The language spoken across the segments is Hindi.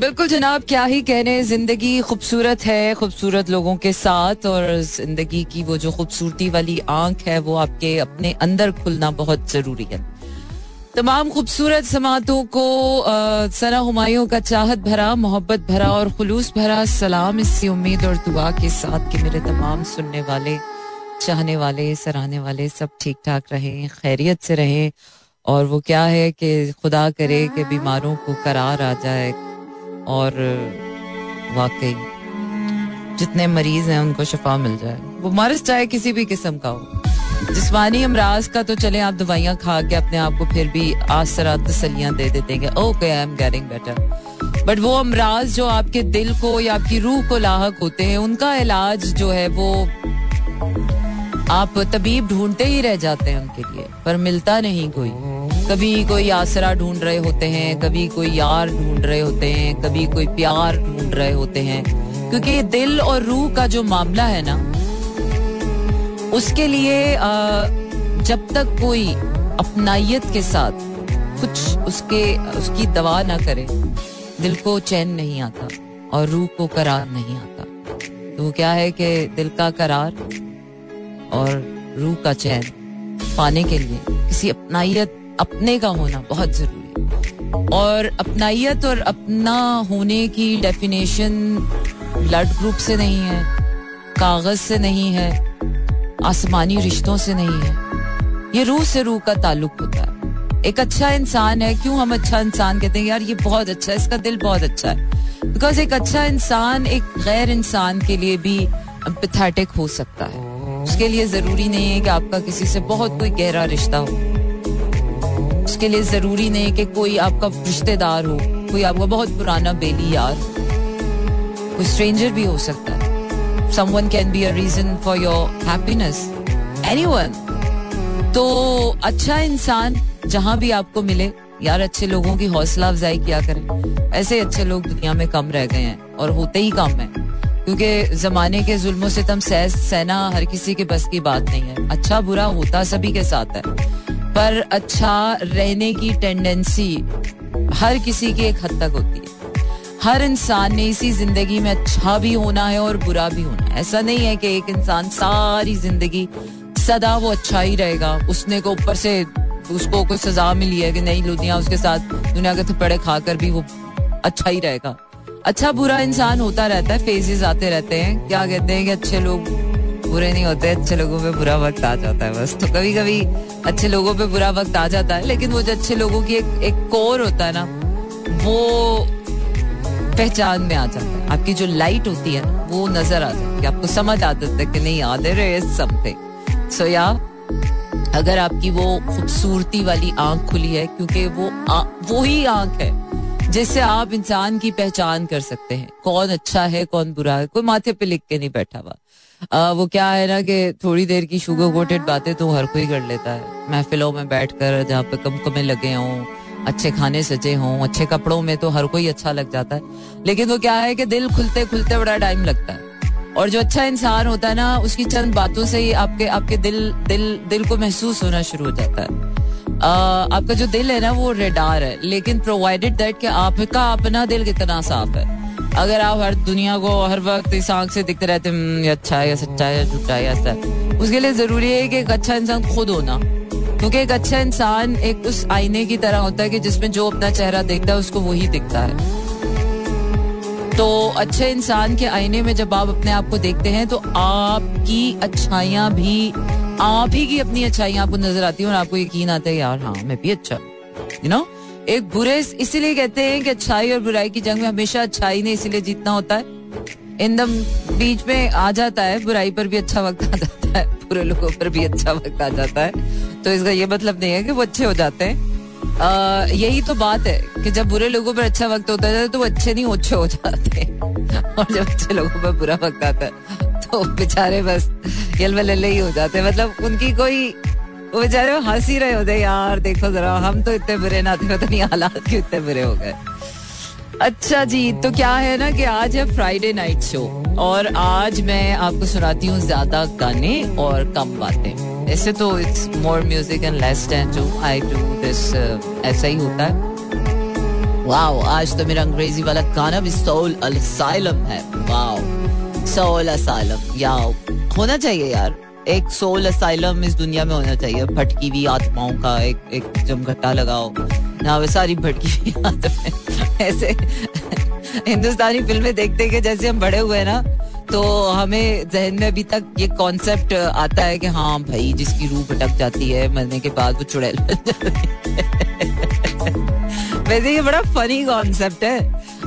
बिल्कुल जनाब, क्या ही कहने, ज़िंदगी खूबसूरत है, खूबसूरत लोगों के साथ और ज़िंदगी की वो जो खूबसूरती वाली आँख है, वो आपके अपने अंदर खुलना बहुत ज़रूरी है। तमाम खूबसूरत समातों को सना हमायों का चाहत भरा, मोहब्बत भरा और खुलूस भरा सलाम इसी उम्मीद और दुआ के साथ कि मेरे तमाम सुनने वाले, चाहने वाले, सराहने वाले सब ठीक ठाक रहें, खैरियत से रहें और वो क्या है कि खुदा करे कि बीमारों को करार आ जाए और, वाकई, जितने मरीज़ हैं, उनको शफा मिल जाए। वो मर्ज चाहे किसी भी किस्म का हो। जिसमानी अमराज का तो चले, आप दवाइयाँ खा के अपने आप को फिर भी आसरा तसलियाँ दे देते हैं okay I am getting better but वो अमराज जो आपके दिल को या आपकी रूह को लाक होते हैं, उनका इलाज जो है, वो आप तबीब ढूंढते ही रह जाते हैं उनके लिए। पर मिलता नहीं कोई। कभी कोई आसरा ढूंढ रहे होते हैं, कभी कोई यार ढूंढ रहे होते हैं, कभी कोई प्यार ढूंढ रहे होते हैं। क्योंकि दिल और रूह का जो मामला है ना, उसके लिए जब तक कोई अपनाइत के साथ कुछ उसके, उसकी दवा ना करे, दिल को चैन नहीं आता और रूह को करार नहीं आता। तो वो क्या है कि दिल का करार और रूह का चैन पाने के लिए किसी अपनाइत अपने का होना बहुत ज़रूरी और अपनाइत और अपना होने की डेफिनेशन ब्लड ग्रुप से नहीं है, कागज़ से नहीं है, आसमानी रिश्तों से नहीं है। ये रूह से रूह का ताल्लुक होता है। एक अच्छा इंसान है, क्यों हम अच्छा इंसान कहते हैं, यार ये बहुत अच्छा है, इसका दिल बहुत अच्छा है। बिकॉज़ एक अच्छा इंसान एक गैर इंसान के लिए भी पैथेटिक हो सकता है। उसके लिए ज़रूरी नहीं है कि आपका किसी से बहुत कोई गहरा रिश्ता हो। उसके लिए ज़रूरी नहीं कि कोई आपका रिश्तेदार हो, कोई आपका बहुत पुराना बेली यार, कोई स्ट्रेंजर भी हो सकता है। Someone can be a reason for your happiness. Anyone. तो अच्छा इंसान जहाँ भी आपको मिले, यार अच्छे लोगों की हौसला अफजाई किया करें। ऐसे अच्छे लोग दुनिया में कम रह गए हैं और होते ही कम है। क्योंकि जमाने के जुल्मों से तम सहना हर किसी के बस की बात नहीं है। अच्छा बुरा होता सभी के साथ है। पर अच्छा रहने की टेंडेंसी हर किसी की एक हद तक होती है। हर इंसान ने इसी ज़िंदगी में अच्छा भी होना है और बुरा भी होना है। ऐसा नहीं है कि एक इंसान सारी ज़िंदगी सदा वो अच्छा ही रहेगा। उसने को ऊपर से उसको कोई सजा मिली है कि नहीं दुनिया उसके साथ दुनिया के थप्पड़े खाकर भी वो अच्छा ही रहेगा। अच्छा बुरा इंसान होता रहता है फेजेस आते रहते हैं। क्या कहते हैं कि अच्छे लोग बुरे नहीं होते अच्छे लोगों पे बुरा वक्त आ जाता है बस। तो कभी कभी अच्छे लोगों पे बुरा वक्त आ जाता है लेकिन वो जो अच्छे लोगों की एक एक कोर होता है ना वो पहचान में आ जाता है। आपकी जो लाइट होती है वो नज़र आ जाती है आपको समझ आ जाता है कि नहीं आ दे समथिंग सो या अगर आपकी वो खूबसूरती वाली आँख खुली है क्योंकि वो आ, वो ही आँख है जिससे आप इंसान की पहचान कर सकते हैं। कौन अच्छा है कौन बुरा है कोई माथे पे लिख के नहीं बैठा हुआ। वो क्या है ना कि थोड़ी देर की शुगर कोटेड बातें तो हर कोई कर लेता है। महफिलों में बैठ कर जहाँ पे कम कमे लगे हों, अच्छे खाने सजे हों, अच्छे कपड़ों में तो हर कोई अच्छा लग जाता है। लेकिन वो क्या है कि दिल खुलते खुलते बड़ा टाइम लगता है। और जो अच्छा इंसान होता है ना, उसकी चंद बातों से ही आपके आपके दिल दिल दिल को महसूस होना शुरू हो जाता है। आपका जो दिल है ना, वो रेडार है। लेकिन प्रोवाइडेड दैट कि आपका अपना दिल कितना साफ़ है। अगर आप हर दुनिया को हर वक्त इस आँख से दिखते रहते ये अच्छा है, या सच्चा है, या झूठा है ऐसा उसके लिए ज़रूरी है कि एक अच्छा इंसान खुद होना। क्योंकि एक अच्छा इंसान एक उस आईने की तरह होता है कि जिसमें जो अपना चेहरा देखता है, उसको वही दिखता है। तो अच्छे इंसान के आईने में जब आप अपने आप को देखते हैं तो आपकी अच्छाइयाँ भी, आप ही की अपनी अच्छाइयाँ आपको नज़र आती है और आपको यकीन आता है, यार हाँ मैं भी अच्छा यू नो एक बुरे इसीलिए कहते हैं कि अच्छाई और बुराई की जंग में हमेशा अच्छाई ने इसीलिए जीतना होता है। इन दम बीच में आ जाता है, बुराई पर भी अच्छा वक्त आ जाता है, बुरे लोगों पर भी अच्छा वक्त आ जाता है। तो इसका ये मतलब नहीं है कि वो अच्छे हो जाते हैं। यही तो बात है कि जब बुरे लोगों पर अच्छा वक्त होता है तो वो अच्छे नहीं अच्छे हो जाते और जब अच्छे लोगों पर बुरा वक्त आता है तो बेचारे बस यलवल ही हो जाते मतलब उनकी कोई वो बेचारे हंस ही रहे होते, यार देखो जरा, हम तो इतने बुरे ना थे पता नहीं, हालात क्यों इतने बुरे हो गए। अच्छा जी तो क्या है ना कि आज है फ्राइडे नाइट शो और आज मैं आपको सुनाती हूँ ज़्यादा गाने और कम बातें। ऐसे तो it's more music and less जो आई डू दिस ऐसा ही होता है। वाओ आज तो मेरा अंग्रेज़ी वाला गाना भी सोल असाइलम है। वाओ सोल असाइलम या होना चाहिए यार। एक सोल असाइलम इस दुनिया में होना चाहिए। भटकी हुई आत्माओं का एक एक जमघट्टा लगाओ। ना वे सारी भटकी हुई आत्माएँ। ऐसे हिंदुस्तानी फ़िल्में देखते के जैसे हम बड़े हुए ना तो हमें जहन में अभी तक ये कॉन्सेप्ट आता है कि हाँ भाई, जिसकी रूह भटक जाती है, मरने के बाद वो चुड़ैल वैसे ये बड़ा फनी कॉन्सेप्ट है।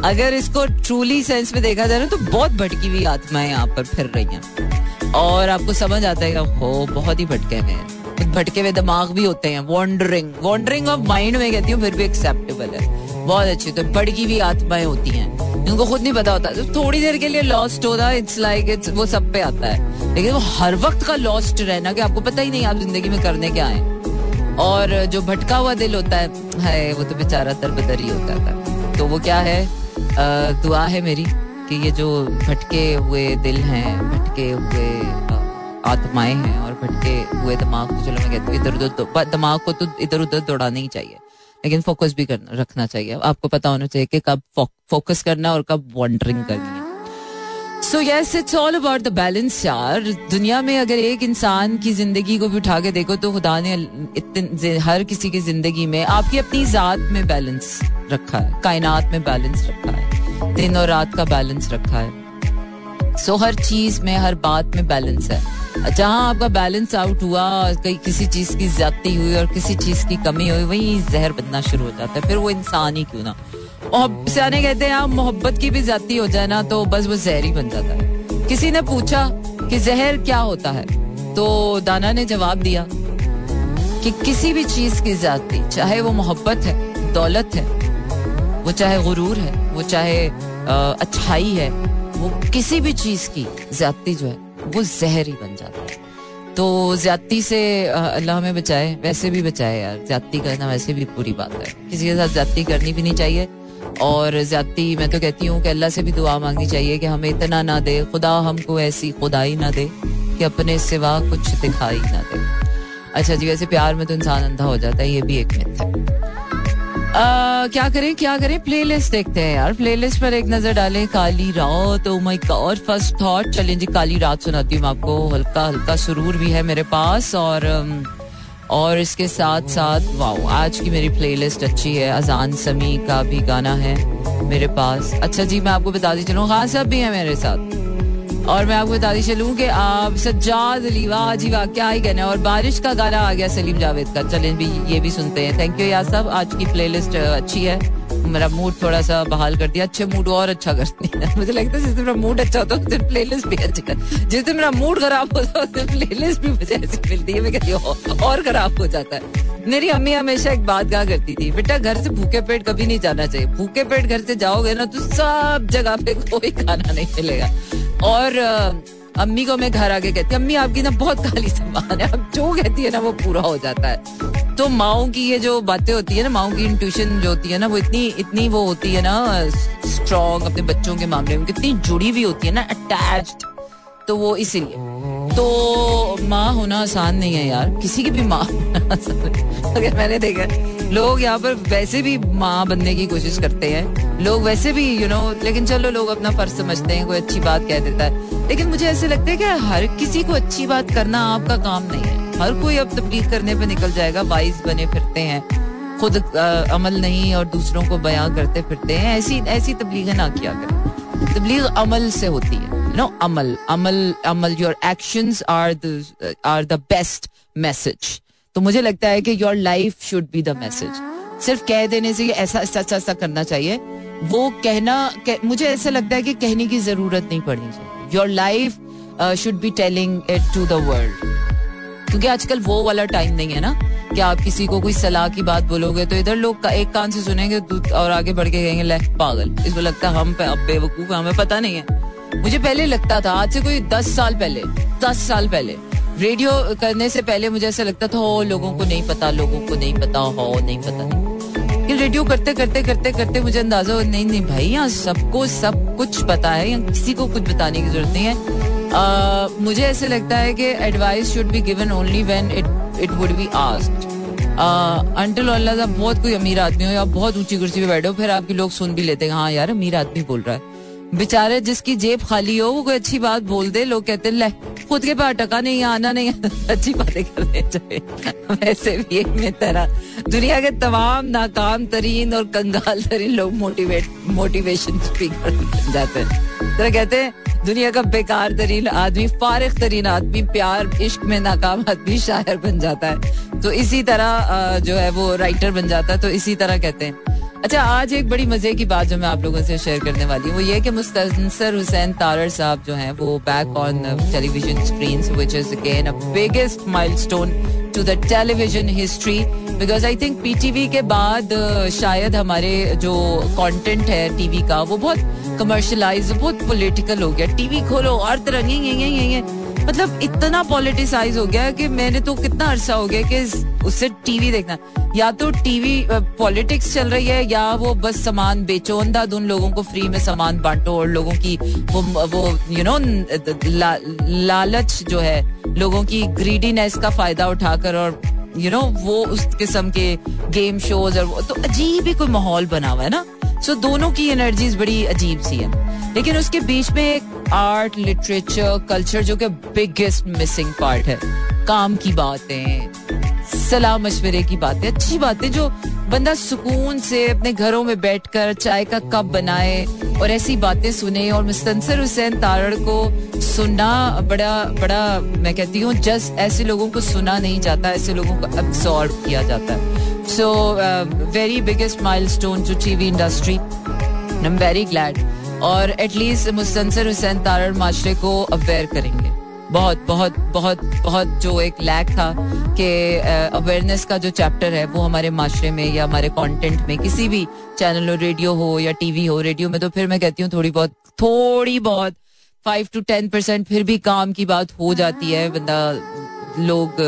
अगर इसको ट्रूली सेंस में देखा जाए ना तो बहुत भटकी हुई आत्माएँ यहाँ पर फिर रही हैं। और आपको समझ आता है हो बहुत ही भटके हुए हैं। भटके हुए दिमाग भी होते हैं। वॉन्डरिंग वॉन्डरिंग ऑफ़ माइंड में कहती हूँ फिर भी एक्सेप्टेबल है। बहुत अच्छी तो भटकी हुई आत्माएँ होती हैं। उनको खुद नहीं पता होता। तो थोड़ी देर के लिए लॉस्ट होना इट्स लाइक इट्स वो सब पे आता है। लेकिन वो हर वक्त का लॉस्ट रहना कि आपको पता ही नहीं आप ज़िंदगी में करने क्या है। और जो भटका हुआ दिल होता है है वो तो बेचारा दरबदर ही होता था। तो वो क्या है? आ, दुआ है मेरी कि ये जो भटके हुए दिल हैं भटके हुए आत्माएँ हैं और भटके हुए दिमाग को, चलो मैं कहती हूँ इधर उधर दिमाग को तो इधर उधर दौड़ाना ही चाहिए। लेकिन फोकस भी करना, रखना चाहिए। आपको पता होना चाहिए कि कब फोकस करना और कब वॉन्डरिंग करनी है। So yes it's all about the balance यार। दुनिया में अगर एक इंसान की ज़िंदगी को भी उठा के देखो तो खुदा ने इतने हर किसी की ज़िंदगी में आपकी अपनी जात में बैलेंस रखा है, कायनात में बैलेंस रखा है, दिन और रात का बैलेंस रखा है। सो हर चीज़ में, हर बात में बैलेंस है। जहाँ आपका बैलेंस आउट हुआ, कहीं किसी चीज़ की ज्यादती हुई और किसी चीज़ की कमी हुई, वही जहर बनना शुरू हो जाता है। फिर वो इंसान ही क्यों ना? सियाने कहते हैं आप मोहब्बत की भी ज्यादती हो जाए ना तो बस वो जहर ही बन जाता है। किसी ने पूछा कि जहर क्या होता है? तो दाना ने जवाब दिया कि किसी भी चीज़ की ज्यादती, चाहे वो मोहब्बत है, दौलत है, वो चाहे गुरूर है, वो चाहे अच्छाई है वो किसी भी चीज़ की ज्यादती जो है, वो जहर ही बन जाता है। तो ज्यादती से अल्लाह हमें बचाए, वैसे भी बचाए यार। ज्यादती करना वैसे भी बुरी बात है। किसी के साथ ज्यादती करनी भी नहीं चाहिए। और ज्यादती, मैं तो कहती हूँ कि अल्लाह से भी दुआ मांगनी चाहिए कि हमें इतना ना दे, खुदा हमको ऐसी खुदाई ना दे कि अपने सिवा कुछ दिखाई ना दे। अच्छा जी, वैसे प्यार में तो इंसान अंधा हो जाता है, ये भी एक मिथ है। क्या करें क्या करें? प्लेलिस्ट देखते हैं यार। प्लेलिस्ट पर एक नज़र डालें, काली रात oh my God first thought चलें जी, काली रात सुनाती हूँ आपको। हल्का हल्का सुरूर भी है मेरे पास और और इसके साथ साथ वाओ आज की मेरी प्लेलिस्ट अच्छी है। अजान समी का भी गाना है मेरे पास। अच्छा जी, मैं आपको बता दी चलूँ। खास साहब भी है मेरे साथ। और मैं आपको बताती चलूँ कि आप सज्जाद अली वाह जी वाह क्या ही कहना और बारिश का गाना आ गया सलीम जावेद का। चलें भी ये भी सुनते हैं। थैंक यू यार साहब। आज की प्लेलिस्ट अच्छी है। मेरा मूड थोड़ा सा बहाल कर दिया। अच्छे मूड और अच्छा करती है मुझे लगता है जिस दिन मेरा मूड अच्छा होता है, उस दिन प्ले लिस्ट भी अच्छी कर जिस दिन मेरा मूड खराब होता है, उस दिन प्ले लिस्ट भी मुझे ऐसी मिलती है। मैं कहती और खराब हो जाता है। मेरी अम्मी हमेशा एक बात कहा करती थी, बेटा, घर से भूखे पेट कभी नहीं जाना चाहिए। भूखे पेट घर से जाओगे ना तो सब जगह पे कोई खाना नहीं मिलेगा। और अम्मी को मैं घर आके कहती अम्मी, आपकी ना बहुत काली सम्मान है। अब जो कहती है ना, वो पूरा हो जाता है। तो माओ की ये जो बातें होती है ना, माओ की इंट्यूशन जो होती है ना, वो इतनी इतनी वो होती है ना स्ट्रॉन्ग अपने बच्चों के मामले में, कितनी जुड़ी हुई होती है ना अटैच्ड तो वो इसीलिए। तो माँ होना आसान नहीं है यार, किसी की भी माँ अगर मैंने देखा लोग यहाँ पर वैसे भी माँ बनने की कोशिश करते हैं। लोग वैसे भी यू you नो know, लेकिन चलो लोग अपना फ़र्ज़ समझते हैं कोई अच्छी बात कह देता है। लेकिन मुझे ऐसे लगता है कि हर किसी को अच्छी बात करना आपका काम नहीं है। हर कोई अब तबलीग करने पे निकल जाएगा वाइज बने फिरते हैं। खुद आ, अमल नहीं और दूसरों को बयां करते फिरते हैं। ऐसी ऐसी तबलीग ना किया करें। तबलीग अमल से होती है यू नो अमल अमल अमल your actions are are the best message तो मुझे लगता है कि your life should be the message सिर्फ़ कह देने से ऐसा ऐसा ऐसा ऐसा करना चाहिए। वो कहना कह, मुझे ऐसा लगता है कि कहने की ज़रूरत नहीं पड़नी चाहिए। Your life should be telling it to the world क्योंकि आजकल वो वाला टाइम नहीं है ना कि आप किसी को कोई सलाह की बात बोलोगे तो इधर लोग का एक कान से सुनेंगे और आगे बढ़ के कहेंगे ले पागल। इसको लगता है हम पे अब बेवकूफ़ हमें पता नहीं है। मुझे पहले लगता था आज से कोई दस साल पहले दस साल पहले रेडियो करने से पहले मुझे ऐसा लगता था हो लोगों को नहीं पता लोगों को नहीं पता हो नहीं पता। नहीं कि रेडियो करते करते करते करते मुझे अंदाज़ा नहीं नहीं भाई यहाँ सबको सब कुछ पता है यहाँ किसी को कुछ बताने की ज़रूरत नहीं है। आ, मुझे ऐसे लगता है कि advice should be given only when it it would be asked until Allah बहुत कोई अमीर आदमी हो या बहुत ऊँची कुर्सी पे बैठे हो फिर आपके लोग सुन भी लेते हैं हाँ यार अमीर आदमी बोल रहा है। बेचारे जिसकी जेब खाली हो, वो कोई अच्छी बात बोल दे। लोग कहते हैं खुद के पास टका नहीं आना नहीं। अच्छी बातें करने चाहिए वैसे भी एक में तरह। दुनिया के तमाम नाकाम तरीन और कंगाल तरीन लोग मोटिवेट मोटिवेशन स्पीकर जाते हैं। तरह कहते हैं, दुनिया का बेकार तरीन आदमी फारिग तरीन आदमी, प्यार, इश्क में नाकाम आदमी शायर बन जाता है। तो इसी तरह जो है वो राइटर बन जाता है। तो इसी तरह कहते हैं अच्छा आज एक बड़ी मज़े की बात जो मैं आप लोगों से शेयर करने वाली हूँ वो ये कि मुस्तनसर हुसैन तारर साहब जो हैं वो back on television screen which is again biggest milestone to the television history because I think PTV के बाद uh, शायद हमारे जो कंटेंट है टीवी का वो बहुत कमर्शलाइज बहुत पॉलिटिकल हो गया। टीवी खोलो और तरह मतलब इतना पॉलिटिसाइज हो गया कि मैंने तो कितना अरसा हो गया कि उससे टीवी देखना। या तो टीवी पॉलिटिक्स चल रही है या वो बस सामान बेचो अंधाध उन लोगों को फ्री में सामान बांटो और लोगों की वो वो यू नो लालच जो है लोगों की ग्रीडीनेस का फ़ायदा उठाकर और यू you नो know, वो उस किस्म के गेम शोज़ और तो अजीब ही कोई माहौल बना हुआ है ना। सो दोनों की एनर्जीज बड़ी अजीब सी है। लेकिन उसके बीच में एक आर्ट लिटरेचर कल्चर जो कि बिगेस्ट मिसिंग पार्ट है। काम की बातें सलाह मशवरे की बातें। अच्छी बातें जो बंदा सुकून से अपने घरों में बैठकर चाय का कप बनाए और ऐसी बातें सुने। और मुस्तनसर हुसैन तारड़ को सुनना बड़ा बड़ा, मैं कहती हूँ जस्ट ऐसे लोगों को सुना नहीं जाता, ऐसे लोगों को अब्सॉर्ब किया जाता। है so very biggest milestone to TV industry I am very glad और एटलीस्ट मुस्तनसर हुसैन तारड़ माशरे को अवेयर करेंगे। बहुत बहुत बहुत बहुत जो एक लैक था कि अवेयरनेस का जो चैप्टर है, वो हमारे माशरे में या हमारे कंटेंट में किसी भी चैनल हो रेडियो हो या टीवी हो रेडियो में तो फिर मैं कहती हूँ थोड़ी बहुत थोड़ी बहुत फाइव टू टेन परसेंट फिर भी काम की बात हो जाती है, बंदा, लोग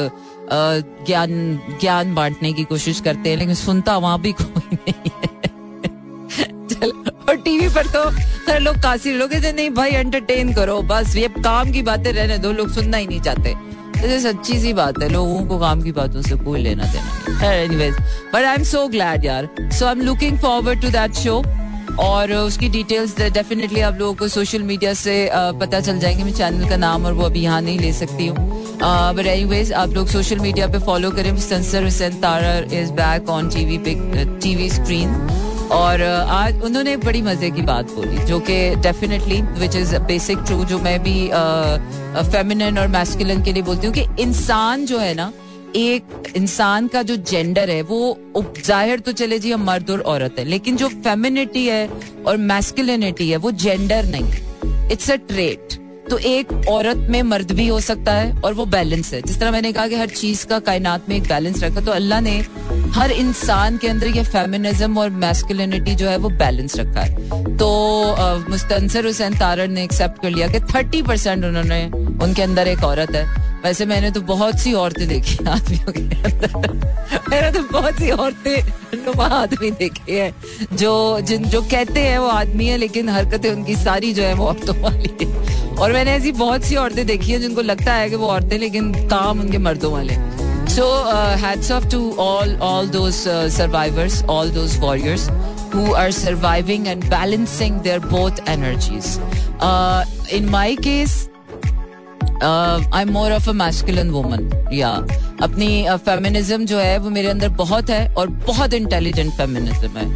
ज्ञान ज्ञान बांटने की कोशिश करते हैं, लेकिन सुनता वहाँ भी कोई नहीं है। चल। और टीवी पर तो हर लोग काशी लोग नहीं भाई एंटरटेन करो, बस ये काम की बातें रहने दो, लोग सुनना ही नहीं चाहते। ये सच्ची सी बात है, लोगों को काम की बातों से कोई लेना देना anyways but I am so glad यार। So I am looking forward to that show और उसकी डिटेल्स डेफिनेटली आप लोगों को सोशल मीडिया से पता चल जाएँगे। मैं चैनल का नाम और वो अभी यहाँ नहीं ले सकती हूँ। बट एनीवेज आप लोग सोशल मीडिया पे फॉलो करें। संसर Hussain Tarar is back on TV TV screen और आज उन्होंने बड़ी मज़े की बात बोली, जो कि definitely which is basic true जो मैं भी फेमिनिन और मैस्कुलिन के लिए बोलती हूँ कि इंसान जो है ना, एक इंसान का जो जेंडर है, वो ज़ाहिर तो चले जी हम मर्द और औरत है, लेकिन जो फेमिनिटी है और मैस्कुलिनिटी है, वो जेंडर नहीं इट्स अ ट्रेट तो एक औरत में मर्द भी हो सकता है और वो बैलेंस है। जिस तरह मैंने कहा कि हर चीज़ का कायनात में एक बैलेंस रखा तो अल्लाह ने हर इंसान के अंदर ये फेमिनिज्म और मैस्कुलिनिटी जो है वो बैलेंस रखा है। तो मुस्तनसर हुसैन तारर ने एक्सेप्ट कर लिया कि थर्टी परसेंट उन्होंने, उनके अंदर एक औरत है। वैसे मैंने तो बहुत सी औरतें देखी आदमियों के मैंने तो बहुत सी औरतें, नुमा आदमी देखे हैं, जो, जिन, जो कहते हैं वो आदमी है, लेकिन हरकतें उनकी सारी जो है वो औरतों वाली है। और मैंने ऐसी बहुत सी औरतें देखी हैं जिनको लगता है कि वो औरतें, लेकिन काम उनके मर्दों वाले So hats off to all all those survivors all those warriors who are surviving and balancing their both energies. Uh, in my case, I am more of a masculine woman या अपनी फेमिनिज्म uh, जो है वो मेरे अंदर बहुत है और बहुत इंटेलिजेंट फेमिनिज्म है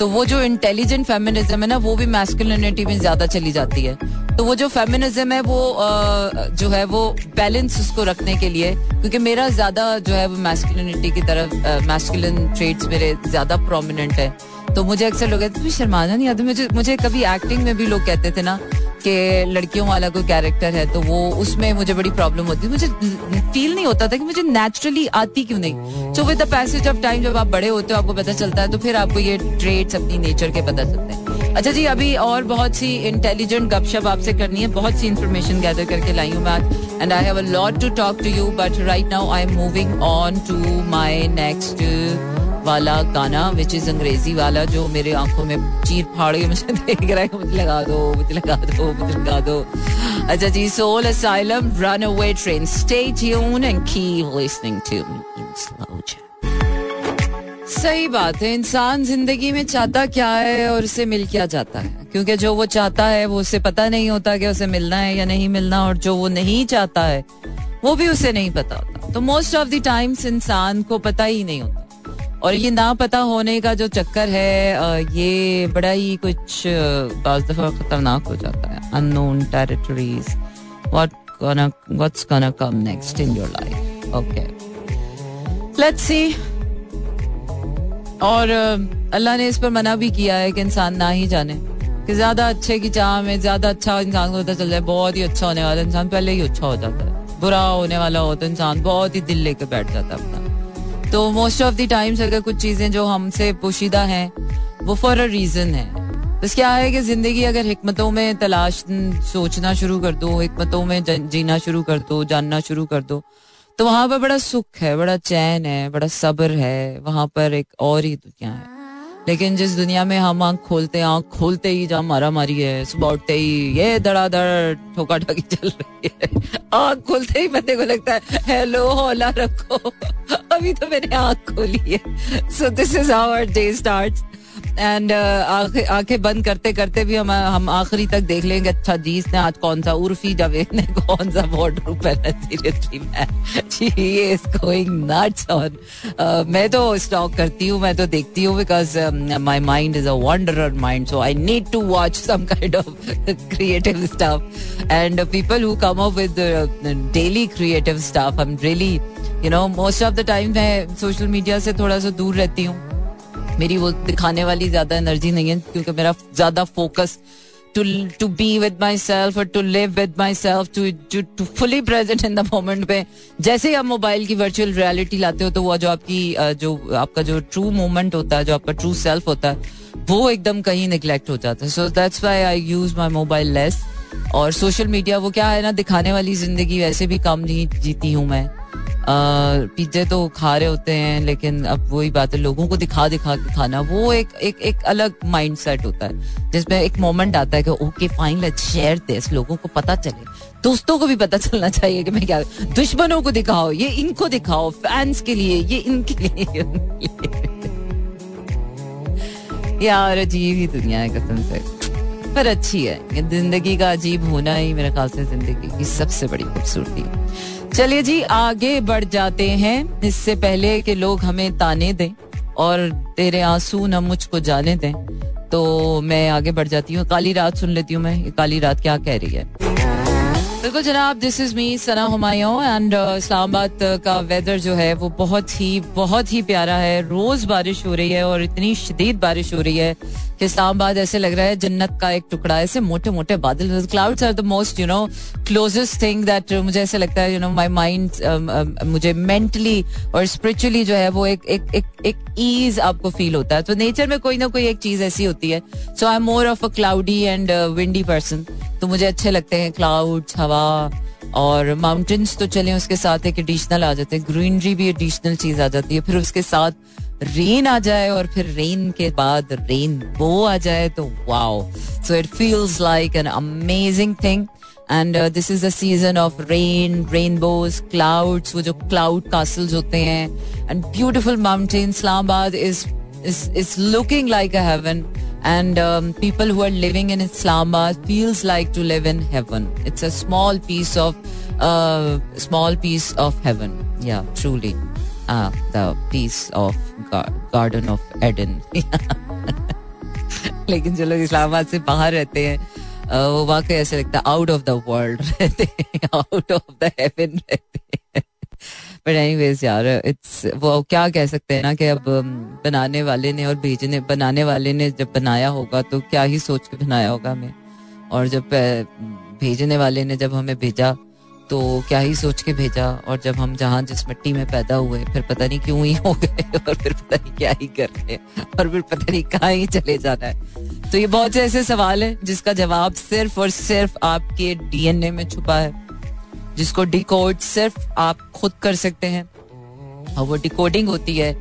तो वो जो इंटेलिजेंट फेमिनिज्म है ना वो भी मैस्कुलिनिटी में ज़्यादा चली जाती है। तो वो जो फेमिनिज्म है वो आ, जो है वो बैलेंस उसको रखने के लिए क्योंकि मेरा ज़्यादा जो है वो मैस्कुलिनिटी की तरफ़ मैस्कुलिन ट्रेड्स मेरे ज़्यादा प्रोमिनेंट है। तो मुझे अक्सर लोग कहते शर्माना नहीं आता मुझे मुझे कभी एक्टिंग में भी लोग कहते थे ना कि लड़कियों वाला कोई कैरेक्टर है तो वो उसमें मुझे बड़ी प्रॉब्लम होती। मुझे फील नहीं होता था कि मुझे नेचुरली आती क्यों नहीं। So with the passage of time जब आप बड़े होते हो, आपको पता चलता है तो फिर आपको ये ट्रेड्स अपनी नेचर के पता चलते हैं। अच्छा जी, अभी और बहुत सी इंटेलिजेंट गपशप आपसे करनी है। बहुत सी इन्फॉर्मेशन गैदर करके लाई हूँ मैं and I have a lot to talk to you but right now I am moving on to my next वाला गाना विच इज़ अंग्रेज़ी वाला, जो मेरे आँखों में चीर फाड़ के मुझे देख रहा है, मुझे लगा दो, मुझे लगा दो, मुझे लगा दो। अच्छा जी soul asylum run away train stay tune and keep listening to सही बात है, इंसान ज़िंदगी में चाहता क्या है और उसे मिल क्या जाता है? क्योंकि जो वो चाहता है, वो उसे पता नहीं होता कि उसे मिलना है या नहीं मिलना, और जो वो नहीं चाहता है, वो भी उसे नहीं पता होता। तो मोस्ट ऑफ़ द टाइम्स इंसान को पता ही नहीं होता। और ये ना पता होने का जो चक्कर है ये बड़ा ही कुछ बाज दफ़ा खतरनाक हो जाता है। Unknown territories what gonna, what's gonna come next in your life? Okay. और अल्लाह ने इस पर मना भी किया है कि इंसान ना ही जाने। कि ज़्यादा अच्छे की चाह में, ज़्यादा अच्छा इंसान को पता चल जाए, बहुत ही अच्छा होने वाला इंसान पहले ही अच्छा हो जाता है। बुरा होने वाला हो तो इंसान बहुत ही दिल लेके बैठ जाता है अपना। तो मोस्ट ऑफ़ द टाइम्स अगर कुछ चीज़ें जो हमसे पोशीदा हैं, वो फॉर अ रीजन है। बस क्या है कि ज़िंदगी अगर हिकमतों में तलाश सोचना शुरू कर दो हमतों में जीना शुरू कर दो, जानना शुरू कर दो तो वहाँ पर बड़ा सुख है, बड़ा चैन है, बड़ा सब्र है, वहाँ पर एक और ही दुनिया है। लेकिन जिस दुनिया में हम आँख खोलते हैं, आँख खोलते ही जहाँ मारा मारी है, सुबह उठते ही ये धड़ाधड़ ठोका ठोकी चल रही है। आँख खोलते ही बंदे को लगता है, हेलो, हौला रखो। अभी तो मैंने आँख खोली है। So this is our day start and uh, आँखें बंद करते करते भी हम हम आखिरी तक देख लेंगे अच्छा जी इसने आज कौन सा उर्फी जावेद ने कौन सा वार्डर पहना सीरियसली मैं ऑन मैं तो स्टॉक करती हूँ मैं तो देखती हूँ because my mind is a wanderer mind so I need to watch some kind of creative stuff and people who come up with daily creative stuff I am really you know most of the time मैं सोशल मीडिया से थोड़ा सा दूर रहती हूँ। मेरी वो दिखाने वाली ज़्यादा एनर्जी नहीं है, क्योंकि मेरा ज़्यादा focus to be with myself और to live with myself to to fully present in the moment पे। जैसे ही आप मोबाइल की वर्चुअल रियलिटी लाते हो तो वो जो आपकी जो आपका जो ट्रू मोमेंट होता है, जो आपका ट्रू सेल्फ होता है, वो एकदम कहीं निग्लेक्ट हो जाता है। So that's why I use my mobile less और सोशल मीडिया, वो क्या है ना, दिखाने वाली ज़िंदगी वैसे भी कम नहीं जीती हूँ मैं। पिज्जे तो खा रहे होते हैं, लेकिन अब वही बात है, लोगों को दिखा दिखा के खाना वो एक एक एक अलग माइंड सेट होता है, जिसमें एक मोमेंट आता है कि okay fine let's share this लोगों को पता चले। दोस्तों को भी पता चलना चाहिए कि मैं क्या, दुश्मनों को दिखाओ, ये इनको दिखाओ फैंस के लिए, ये इनके लिए। यार, अजीब ही दुनिया है कसम से। पर अच्छी है ज़िंदगी का अजीब होना ही मेरे ख्याल से ज़िंदगी की सबसे बड़ी खूबसूरती चलिए जी, आगे बढ़ जाते हैं। इससे पहले कि लोग हमें ताने दें और तेरे आँसू न मुझको जाने दें तो मैं आगे बढ़ जाती हूँ। काली रात सुन लेती हूँ मैं काली रात क्या कह रही है। बिल्कुल जनाब this is me Sana Humayun and Islamabad का वेदर जो है, वो बहुत ही बहुत ही प्यारा है। रोज बारिश हो रही है और इतनी शदीद बारिश हो रही है कि इस्लामाबाद ऐसे लग रहा है जन्नत का एक टुकड़ा, ऐसे मोटे मोटे बादल clouds are the most you know closest thing that मुझे ऐसे लगता है यू नो माई माइंड मुझे मेंटली और स्पिरिचुअली जो है वो एक एक एक एक ईज आपको फील होता है। तो नेचर में कोई ना कोई एक चीज़ ऐसी होती है। So I am more of a cloudy and windy person तो मुझे अच्छे लगते हैं क्लाउड्स हवा और माउंटेन्स तो चले, उसके साथ एक एडिशनल आ जाते हैं। ग्रीनरी भी एडिशनल चीज़ आ जाती है। फिर उसके साथ रेन आ जाए और फिर रेन के बाद रेन वो आ जाए तो wow so it feels like an amazing thing and this is the season of rain rainbows clouds वो जो क्लाउड कासल्स होते हैं. And beautiful mountain Islamabad is is looking like a heaven and um, people who are living in Islamabad feels like to live in heaven. It's a small piece of uh, small piece of heaven. The piece of garden of Eden. लेकिन जो लोग इस्लामाबाद से बाहर रहते हैं वो वाकई ऐसे लगता है आउट ऑफ़ द वर्ल्ड रहते हैं आउट ऑफ़ द हेवन रहते हैं बट एनीवेज यार इट्स वो क्या कह सकते हैं ना कि अब बनाने वाले ने और भेजने, बनाने वाले ने जब बनाया होगा तो क्या ही सोच के बनाया होगा हमें और जब भेजने वाले ने जब हमें भेजा तो क्या ही सोच के भेजा और जब हम जहाँ जिस मिट्टी में पैदा हुए, फिर पता नहीं क्यों ही हो गए और फिर पता नहीं क्या ही कर रहे और फिर पता नहीं कहाँ ही चले जाना है। तो ये बहुत से ऐसे सवाल है जिसका जवाब सिर्फ़ और सिर्फ़ आपके डीएनए में छुपा है, जिसको डिकोड सिर्फ़ आप खुद कर सकते हैं। और वो डिकोडिंग होती है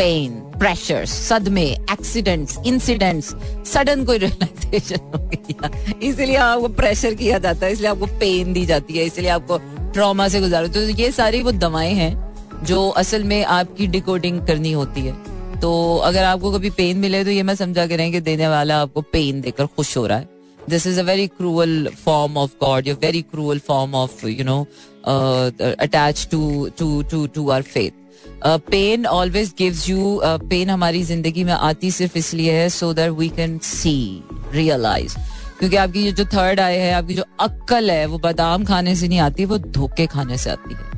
पेन प्रेशर सदमे एक्सीडेंट्स इंसिडेंट्स सडन कोई रियलाइजेशन हो गया इसलिए आपको प्रेशर किया जाता है, इसलिए आपको पेन दी जाती है, इसलिए आपको ट्रॉमा से गुजारो। तो ये सारी वो दवाएँ हैं जो असल में आपकी डिकोडिंग करनी होती है। तो अगर आपको कभी पेन मिले तो ये मैं समझा करें कि देने वाला आपको पेन देकर खुश हो रहा है। This is a very cruel form of God very cruel form of you know attach to to to to our faith pain always gives you pain हमारी ज़िंदगी में आती सिर्फ़ इसलिए है so that we can see realize क्योंकि आपकी जो थर्ड आई है, आपकी जो अक्कल है, वो बादाम खाने से नहीं आती, वो धोखे खाने से आती है।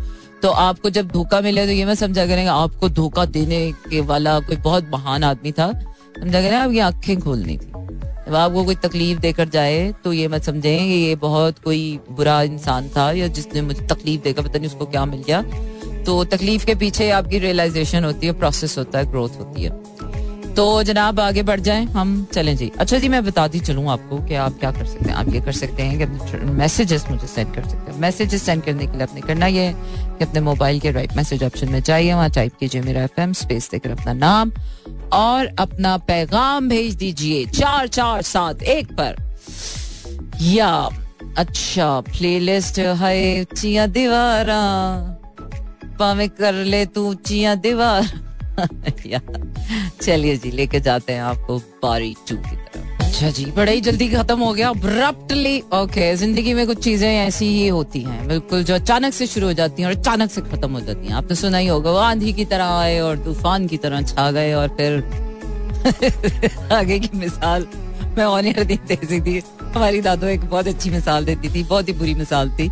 तो आपको जब धोखा मिले तो ये मैं समझा करेंगे आपको धोखा देने के वाला कोई बहुत महान आदमी था। समझा करें, आपकी आँखें खोलनी थी। जब आपको कोई तकलीफ़ देकर जाए तो ये मत समझें ये बहुत कोई बुरा इंसान था या जिसने मुझे तकलीफ़ देकर पता नहीं उसको क्या मिल गया। तो तकलीफ़ के पीछे आपकी रियलाइजेशन होती है प्रोसेस होता है ग्रोथ होती है। तो जनाब, आगे बढ़ जाएँ, हम चलें जी। अच्छा जी, मैं बताती चलूँ आपको कि आप क्या कर सकते हैं। आप ये कर सकते हैं कि अपने मैसेजेस मुझे सेंड कर सकते हैं। मैसेजेस सेंड करने के लिए अपने करना ये है कि अपने मोबाइल के राइट मैसेज ऑप्शन में जाइए, वहाँ टाइप कीजिए मेरा एफएम स्पेस देकर अपना नाम और अपना पैगाम भेज दीजिए। चार चार, सात, एक पर। या अच्छा प्लेलिस्ट है दीवारा। पावे कर ले तू चिया दीवार। चलिए जी, लेके जाते हैं आपको बारी टू की तरफ़। अच्छा जी बड़ा ही जल्दी खत्म हो गया अब्रप्टली ओके ज़िंदगी में कुछ चीज़ें ऐसी ही होती हैं, बिल्कुल, जो अचानक से शुरू हो जाती हैं और अचानक से खत्म हो जाती हैं। आप तो सुना ही होगा, वो आंधी की तरह आए और तूफ़ान की तरह छा गए और फिर आगे की मिसाल, मैं और तेज़ी थी। हमारी दादो एक बहुत अच्छी मिसाल देती थी, बहुत ही बुरी मिसाल थी।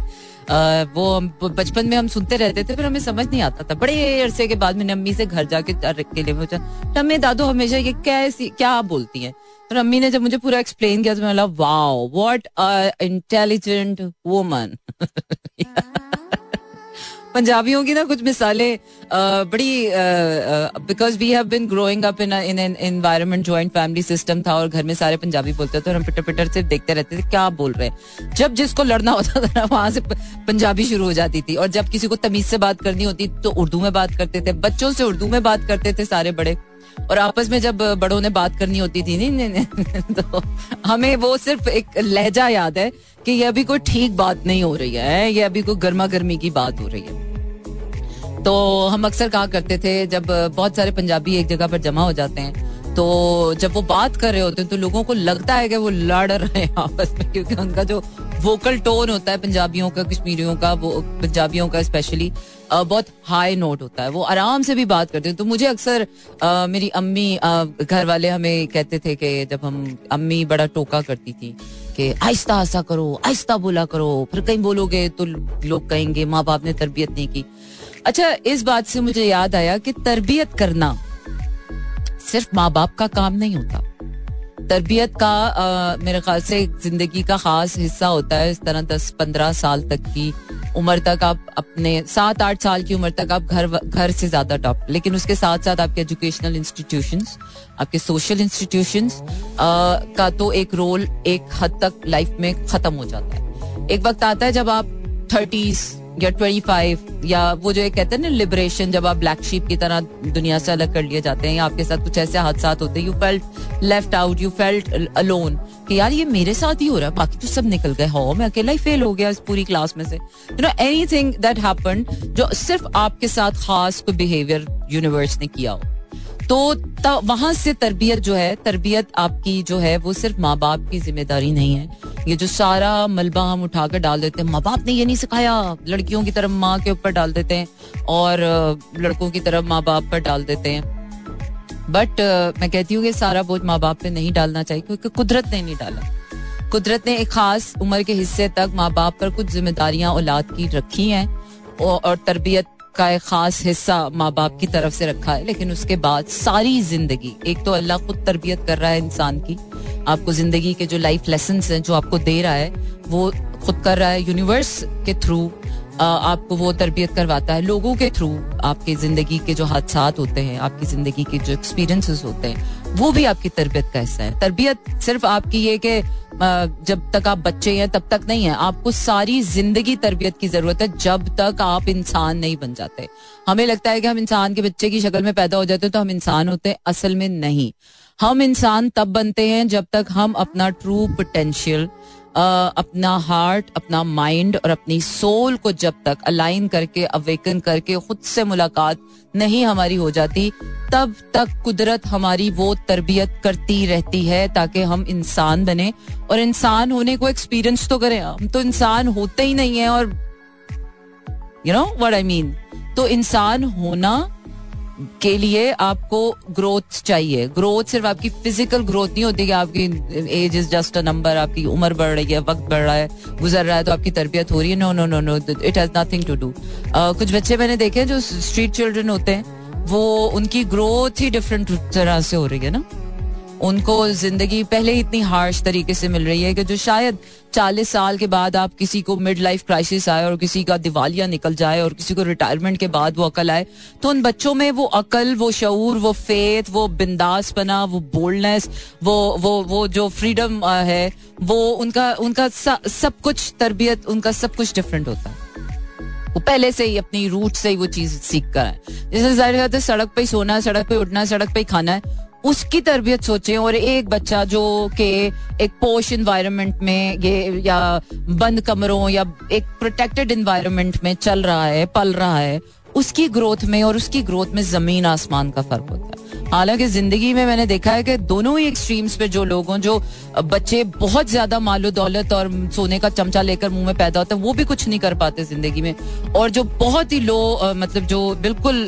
वो हम बचपन में हम सुनते रहते थे, फिर हमें समझ नहीं आता था। बड़े अरसे के बाद मैंने अम्मी से घर जाके के लिए पूछा अम्मी, दादू, हमेशा ये कैसी क्या बोलती है? तो अम्मी ने जब मुझे पूरा एक्सप्लेन किया तो मैं wow what a intelligent woman पंजाबियों की ना कुछ मिसालें बड़ी because we have been growing up in in an environment joint family system था और घर में सारे पंजाबी बोलते थे और हम पिटर पिटर से देखते रहते थे क्या बोल रहे हैं। जब जिसको लड़ना होता था ना, वहाँ से पंजाबी शुरू हो जाती थी और जब किसी को तमीज से बात करनी होती तो उर्दू में बात करते थे, बच्चों से उर्दू में बात करते थे सारे बड़े। और आपस में जब बड़ों ने बात करनी होती थी नहीं, नहीं, तो हमें वो सिर्फ़ एक लहजा याद है कि ये अभी कोई ठीक बात नहीं हो रही है ये अभी कोई गर्मा गर्मी की बात हो रही है। तो हम अक्सर कहा करते थे जब बहुत सारे पंजाबी एक जगह पर जमा हो जाते हैं तो जब वो बात कर रहे होते हैं तो लोगों को लगता है कि वो लड़ रहे हैं आपस में क्योंकि उनका जो वोकल टोन होता है पंजाबियों का, कश्मीरियों का, वो पंजाबियों का स्पेशली बहुत हाई नोट होता है। वो आराम से भी बात करते हैं। तो मुझे अक्सर मेरी अम्मी घर वाले हमें कहते थे कि जब हम, अम्मी बड़ा टोका करती थी कि आहिस्ता आहिस्ता करो, आहिस्ता बोला करो, फिर कहीं बोलोगे तो लोग कहेंगे माँ बाप ने तरबियत नहीं की। अच्छा इस बात से मुझे याद आया कि तरबियत करना सिर्फ़ माँ बाप का काम नहीं होता। तरबियत का आ, मेरे ख्याल से ज़िंदगी का खास हिस्सा होता है इस तरह दस पंद्रह साल तक की उम्र तक आप अपने सात आठ साल की उम्र तक आप घर घर से ज़्यादा टॉप लेकिन उसके साथ साथ आपके एजुकेशनल इंस्टीट्यूशन आपके सोशल इंस्टीट्यूशन का तो एक रोल एक हद तक लाइफ में खत्म हो जाता है। एक वक्त आता है जब आप थर्टीज या ट्वेंटी फाइव या वो जो एक कहते हैं ना लिबरेशन जब आप ब्लैक शीप की तरह दुनिया से अलग कर लिए जाते हैं या आपके साथ कुछ ऐसे हादसा होते हैं you felt left out you felt alone कि यार ये मेरे साथ ही हो रहा है, बाकी तो सब निकल गए, हो, मैं अकेला ही फेल हो गया इस पूरी क्लास में से। You know anything that happen जो सिर्फ़ आपके साथ खास कोई बिहेवियर यूनिवर्स ने किया हो। तो वहाँ से तरबियत जो है, तरबियत आपकी जो है, वो सिर्फ़ माँ बाप की ज़िम्मेदारी नहीं है। ये जो सारा मलबा हम उठाकर डाल देते हैं माँ बाप ने ये नहीं सिखाया। लड़कियों की तरफ़ माँ के ऊपर डाल देते हैं और लड़कों की तरफ़ माँ बाप पर डाल देते हैं। बट मैं कहती हूँ कि सारा बोझ माँ बाप पे नहीं डालना चाहिए, क्योंकि कुदरत ने नहीं डाला। कुदरत ने एक खास उम्र के हिस्से तक माँ बाप पर कुछ जिम्मेदारियाँ औलाद की रखी हैं और तरबियत का एक खास हिस्सा माँ बाप की तरफ़ से रखा है, लेकिन उसके बाद सारी ज़िंदगी, एक तो अल्लाह खुद तरबियत कर रहा है इंसान की, आपको ज़िंदगी के जो लाइफ लेसन हैं, जो आपको दे रहा है, वो खुद कर रहा है यूनिवर्स के थ्रू आपको वो तरबियत करवाता है। लोगों के थ्रू आपके ज़िंदगी के जो हादसा होते हैं, आपकी ज़िंदगी के जो एक्सपीरियंसेस होते हैं, वो भी आपकी तरबियत का हिस्सा है। तरबियत सिर्फ़ आपकी ये कि जब तक आप बच्चे हैं, तब तक नहीं है। आपको सारी ज़िंदगी तरबियत की ज़रूरत है, जब तक आप इंसान नहीं बन जाते। हमें लगता है कि हम इंसान के बच्चे की शक्ल में पैदा हो जाते हैं तो हम इंसान होते हैं, असल में नहीं। हम इंसान तब बनते हैं जब तक हम अपना ट्रू पोटेंशियल अपना हार्ट अपना माइंड और अपनी सोल को जब तक अलाइन करके अवेकन करके खुद से मुलाकात नहीं हमारी हो जाती, तब तक कुदरत हमारी वो तरबियत करती रहती है ताकि हम इंसान बने। और इंसान होने को एक्सपीरियंस तो करें हम तो इंसान होते ही नहीं है और you know what I mean तो इंसान होना के लिए आपको ग्रोथ चाहिए। ग्रोथ सिर्फ़ आपकी फ़िज़िकल ग्रोथ नहीं होती कि आपकी age is just a number आपकी उम्र बढ़ रही है, वक्त बढ़ रहा है, गुजर रहा है तो आपकी तरबियत हो रही है। No no no no it has nothing to do कुछ बच्चे मैंने देखे जो स्ट्रीट चिल्ड्रन होते हैं, वो उनकी ग्रोथ ही डिफरेंट तरह से हो रही है ना। उनको ज़िंदगी पहले ही इतनी हार्श तरीके से मिल रही है कि जो शायद चालीस साल के बाद आप किसी को मिड लाइफ क्राइसिस आए और किसी का दिवालिया निकल जाए और किसी को रिटायरमेंट के बाद वो अकल आए तो उन बच्चों में वो अकल, वो शूर वो फेथ वो बिंदास पना वो बोल्डनेस वो वो वो जो फ्रीडम है, वो उनका उनका सब कुछ तरबियत, उनका सब कुछ डिफरेंट होता है। वो पहले से ही अपनी रूट से ही वो चीज़ सीख कर है जैसे ज़ाहिर सड़क पे ही सोना है, सड़क पे उठना है, सड़क पे ही खाना है उसकी तरबियत सोचे और एक बच्चा जो के एक पोश इन्वायरमेंट में ये या बंद कमरों या एक प्रोटेक्टेड इन्वायरमेंट में चल रहा है, पल रहा है उसकी ग्रोथ में और उसकी ग्रोथ में ज़मीन आसमान का फ़र्क होता है। हालाँकि ज़िंदगी में मैंने देखा है कि दोनों ही एक्सट्रीम्स पे जो लोग हों, जो बच्चे बहुत ज़्यादा मालो दौलत और सोने का चमचा लेकर मुँह में पैदा होते हैं, वो भी कुछ नहीं कर पाते ज़िंदगी में। और जो बहुत ही लो मतलब जो बिल्कुल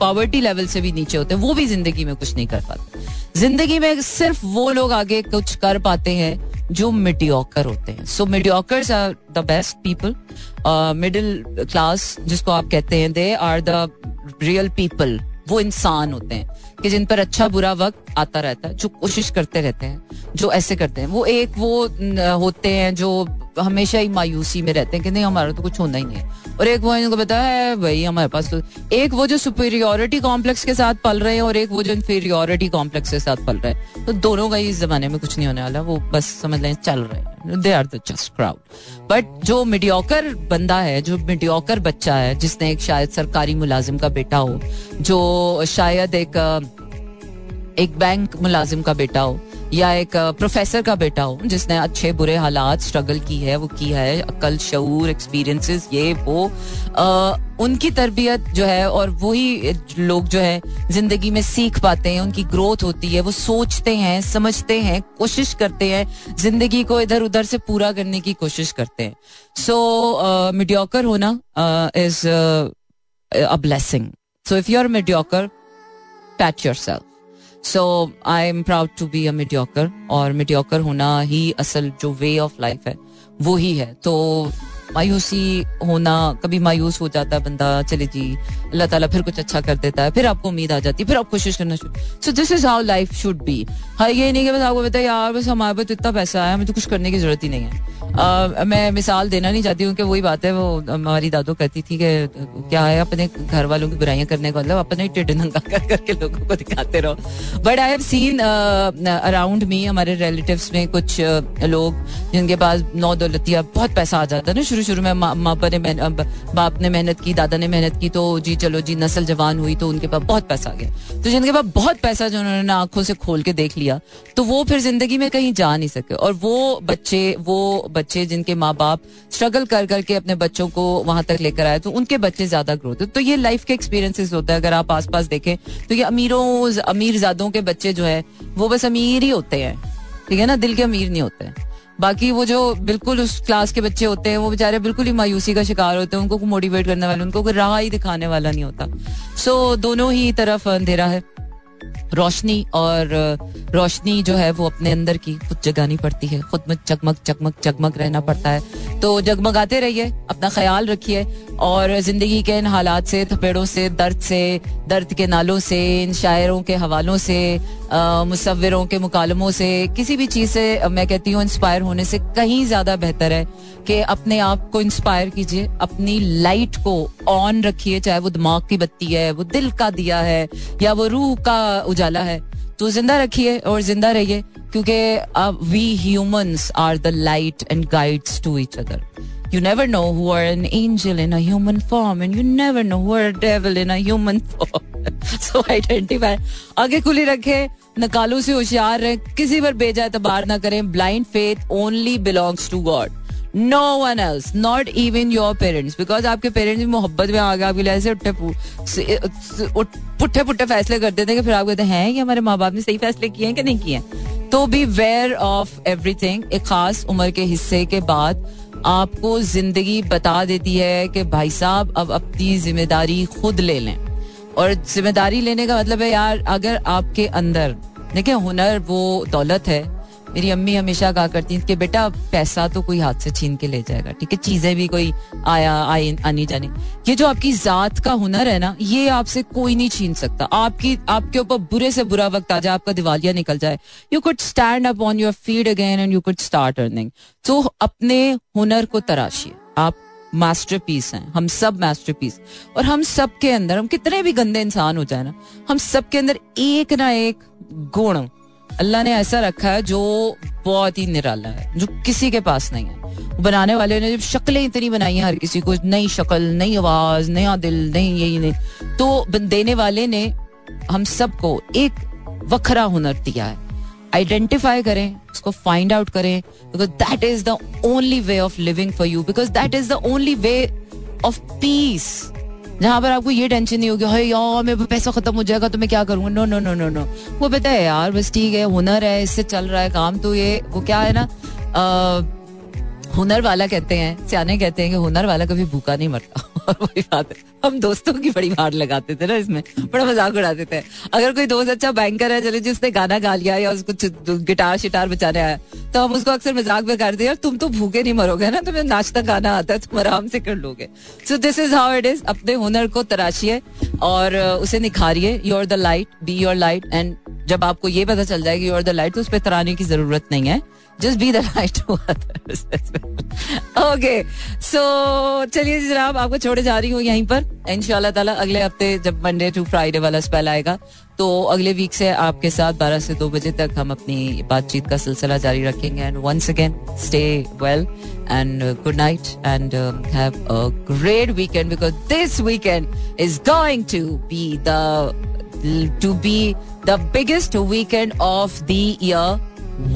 पॉवर्टी लेवल से भी नीचे होते हैं, वो भी ज़िंदगी में कुछ नहीं कर पाते। ज़िंदगी में सिर्फ़ वो लोग आगे कुछ कर पाते हैं जो मिडियोकर होते हैं। So mediocres are the best people middle class जिसको आप कहते हैं they are the real people वो इंसान होते हैं कि जिन पर अच्छा बुरा वक्त आता रहता है, जो कोशिश करते रहते हैं, जो ऐसे करते हैं। वो एक वो होते हैं जो हमेशा ही मायूसी में रहते हैं कि नहीं, हमारा तो कुछ होना ही नहीं है। और एक वो इनको पता है, भाई, हमारे पास तो एक वो जो सुपेरियोरिटी कॉम्प्लेक्स के साथ पल रहे हैं और एक वो जो इन्फीरियोरिटी कॉम्प्लेक्स के साथ पल रहे हैं। तो दोनों का ही इस जमाने में कुछ नहीं होने वाला, वो बस समझ लें, चल रहे हैं। They are the just crowd but जो मिडियोकर बंदा है, जो मिडियोकर बच्चा है, जिसने एक शायद सरकारी मुलाजिम का बेटा हो, जो शायद एक एक बैंक मुलाजिम का बेटा हो या एक प्रोफेसर का बेटा हो जिसने अच्छे बुरे हालात स्ट्रगल की है वो की है अकल शूर एक्सपीरियंसेस ये वो आ, उनकी तरबियत जो है और वही लोग जो है ज़िंदगी में सीख पाते हैं उनकी ग्रोथ होती है वो सोचते हैं समझते हैं कोशिश करते हैं ज़िंदगी को इधर उधर से पूरा करने की कोशिश करते हैं। सो मिडियोकर होना is a blessing so if you are mediocre patch yourself so I am proud to be a और मिडियोकर होना ही असल जो वे ऑफ़ लाइफ है, वो ही है। तो मायूसी होना कभी मायूस हो जाता है बंदा चले जी अल्लाह ताला फिर कुछ अच्छा कर देता है फिर आपको उम्मीद आ जाती है फिर आप कोशिश करना शुरू। So this is how life should be हाँ ये नहीं कि बस आपको बताया यार बस हमारे पास तो इतना पैसा आया हमें तो कुछ करने की ज़रूरत ही नहीं है। Uh, मैं मिसाल देना नहीं चाहती हूँ कि वही बात है वो हमारी दादो कहती थी कि क्या है अपने घर वालों की बुराइयाँ करने का मतलब? अपने टिड नंगा कर करके लोगों को दिखाते रहो। But I have seen around me हमारे रिलेटिव्स में कुछ लोग जिनके पास नौ दौलतिया बहुत पैसा आ जाता है ना शुरू शुरू में बाप ने बाप ने मेहनत की, दादा ने मेहनत की तो जी चलो जी, नस्ल जवान हुई तो उनके पास बहुत पैसा आ गया। तो जिनके पास बहुत पैसा जो उन्होंने आँखों से खोल के देख लिया तो वो फिर ज़िंदगी में कहीं जा नहीं सके। और वो बच्चे वो बच्चे जिनके माँ बाप स्ट्रगल कर करके अपने बच्चों को वहाँ तक लेकर आए तो उनके बच्चे ज़्यादा ग्रोथ तो ये लाइफ के एक्सपीरियंसेस होता है, अगर आप आसपास देखें तो ये अमीरों अमीर जादों के बच्चे जो है, वो बस अमीर ही होते हैं। ठीक है ना? दिल के अमीर नहीं होते। हैं बाकी वो जो बिल्कुल उस क्लास के बच्चे होते हैं वो बेचारे बिल्कुल ही मायूसी का शिकार होते हैं उनको मोटिवेट करने वाले उनको कोई राह ही दिखाने वाला नहीं होता। सो so, दोनों ही तरफ़ अंधेरा है। रोशनी और रोशनी जो है वो अपने अंदर की खुद जगानी पड़ती है। खुद में चकमक चकमक चकमक रहना पड़ता है। तो जगमगाते रहिए, अपना ख्याल रखिए और ज़िंदगी के इन हालात से, थपेड़ों से, दर्द से, दर्द के नालों से, इन शायरों के हवालों से मुसविरों के मुकालमों से, किसी भी चीज़ से मैं कहती हूँ इंस्पायर होने से कहीं ज़्यादा बेहतर है कि अपने आप को इंस्पायर कीजिए, अपनी लाइट को ऑन रखिए, चाहे वो दिमाग की बत्ती है, वो दिल का दिया है, या वो रूह का उजाला है। तो ज़िंदा रखिए और ज़िंदा रहिए क्योंकि we humans are the light and guides to each other You never know who are an angel in a human form, and you never know who are a devil in a human form. So identify आगे खुली रखे नकालों से होशियार रहे किसी पर बेजा एतबार ना करें blind faith only belongs to God no one else not even your parents because आपके पेरेंट्स भी मोहब्बत में आ गए, आपके लिए ऐसे उठे पुट्ठे पुट्ठे फैसले कर देते हैं कि फिर आप कहते हैं कि हमारे माँ बाप ने सही फैसले किए हैं कि नहीं किए? तो बी वेयर ऑफ़ एवरीथिंग एक खास उम्र के हिस्से के बाद आपको ज़िंदगी बता देती है कि भाई साहब, अब अपनी ज़िम्मेदारी खुद ले लें। और ज़िम्मेदारी लेने का मतलब है, यार, अगर आपके अंदर, देखिए, हुनर वो दौलत है मेरी अम्मी हमेशा कहा करती थी कि, बेटा, पैसा तो कोई हाथ से छीन के ले जाएगा, ठीक है? चीज़ें भी कोई आया, आई, आनी जानी। ये जो आपकी जात का हुनर है ना, ये आपसे कोई नहीं छीन सकता। आपकी, आपके ऊपर बुरे से बुरा वक्त आ जाए, आपका दिवालिया निकल जाए। You could stand up on your feet again and you could start earning तो अपने हुनर को तराशिए। आप मास्टर पीस हैं। हम सब मास्टर पीस और हम सब के अंदर, हम कितने भी गंदे इंसान हो जाए ना, हम सब के अंदर एक ना एक गुण अल्लाह ने ऐसा रखा है जो बहुत ही निराला है, जो किसी के पास नहीं है। बनाने वाले ने जब शक्लें इतनी बनाई हैं, हर किसी को, नई शक्ल, नई आवाज़, नया दिल नहीं यही नहीं तो देने वाले ने हम सबको एक वखरा हुनर दिया है। आइडेंटिफाई करें, उसको फाइंड आउट करें because that is the only way of living for you because that is the only way of peace जहाँ पर आपको ये टेंशन नहीं होगी, हाय यार, मेरे पैसा खत्म हो जाएगा तो मैं क्या करूँगा? No no no no no वो पता है यार, बस ठीक है, हुनर है, इससे चल रहा है काम तो ये, वो क्या है ना हुनर वाला कहते हैं, सियाने कहते हैं कि हुनर वाला कभी भूखा नहीं मरता। वही बात है। हम दोस्तों की बड़ी मार लगाते थे ना इसमें, बड़ा मज़ाक उड़ाते थे। अगर कोई दोस्त अच्छा बैंकर है, चले जिसने गाना गा लिया या उसको गिटार शिटार बचाने आया तो हम उसको अक्सर मज़ाक में करते यार, तुम तो भूखे नहीं मरोगे ना, तुम्हें नाश्ता गाना आता है, तुम आराम से कर लोगे। So this is how it is अपने हुनर को तराशिए और उसे निखारिए your the light be your light and जब आपको ये पता चल जाएगी योर द लाइट तो उस पर तराने की ज़रूरत नहीं है। Just be the light okay so चलिए जनाब, आपको छोड़े जा रही हूँ यहीं पर। इन ताला अगले हफ़्ते जब मंडे टू फ्राइडे वाला स्पेल आएगा तो अगले वीक से आपके साथ 12 से 2 बजे तक हम अपनी बातचीत का सिलसिला जारी रखेंगे। And once again stay well and good night and have a great weekend because this weekend is going to be the to be the biggest weekend of the year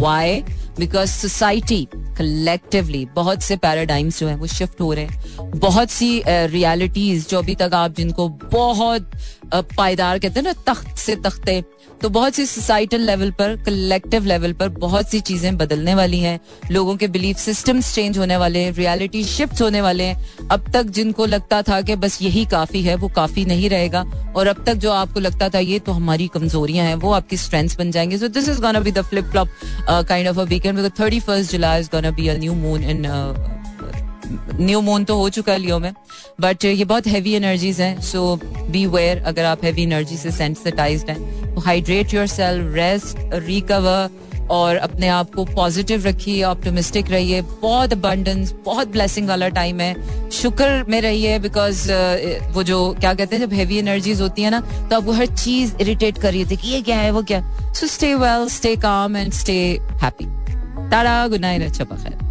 why because society collectively बहुत से पैराडाइम्स जो है वो शिफ्ट हो रहे हैं। बहुत सी रियलिटीज uh, जो अभी तक आप जिनको बहुत पायदार कहते हैं ना, तख्त से तख्ते। तो बहुत सी सोसाइटल लेवल पर कलेक्टिव लेवल पर बहुत सी चीज़ें बदलने वाली हैं। लोगों के बिलीफ सिस्टम्स चेंज होने वाले हैं रियलिटी शिफ्ट होने वाले हैं। अब तक जिनको लगता था कि बस यही काफ़ी है, वो काफ़ी नहीं रहेगा। और अब तक जो आपको लगता था, ये तो हमारी कमजोरियाँ हैं, वो आपकी स्ट्रेंथ्स बन जाएँगे। So this is gonna be the flip flop kind of a weekend thirty first July is gonna be a new moon in new moon तो हो चुका है लियो में बट ये बहुत हैवी एनर्जीज हैं सो बी वेयर अगर आप हैवी एनर्जी से सेंसिटाइज हैं तो hydrate yourself rest recover और अपने आप को पॉजिटिव रखिए ऑप्टोमिस्टिक रहिए। बहुत अबंडेंस बहुत ब्लेसिंग वाला टाइम है। शुक्र में रहिए बिकॉज़ uh, वो जो क्या कहते हैं जब हैवी एनर्जीज होती है ना तो आपको हर चीज़ इरिटेट कर रही है कि ये क्या है वो क्या so stay well stay calm and stay happy tata good night अच्छा बखैर।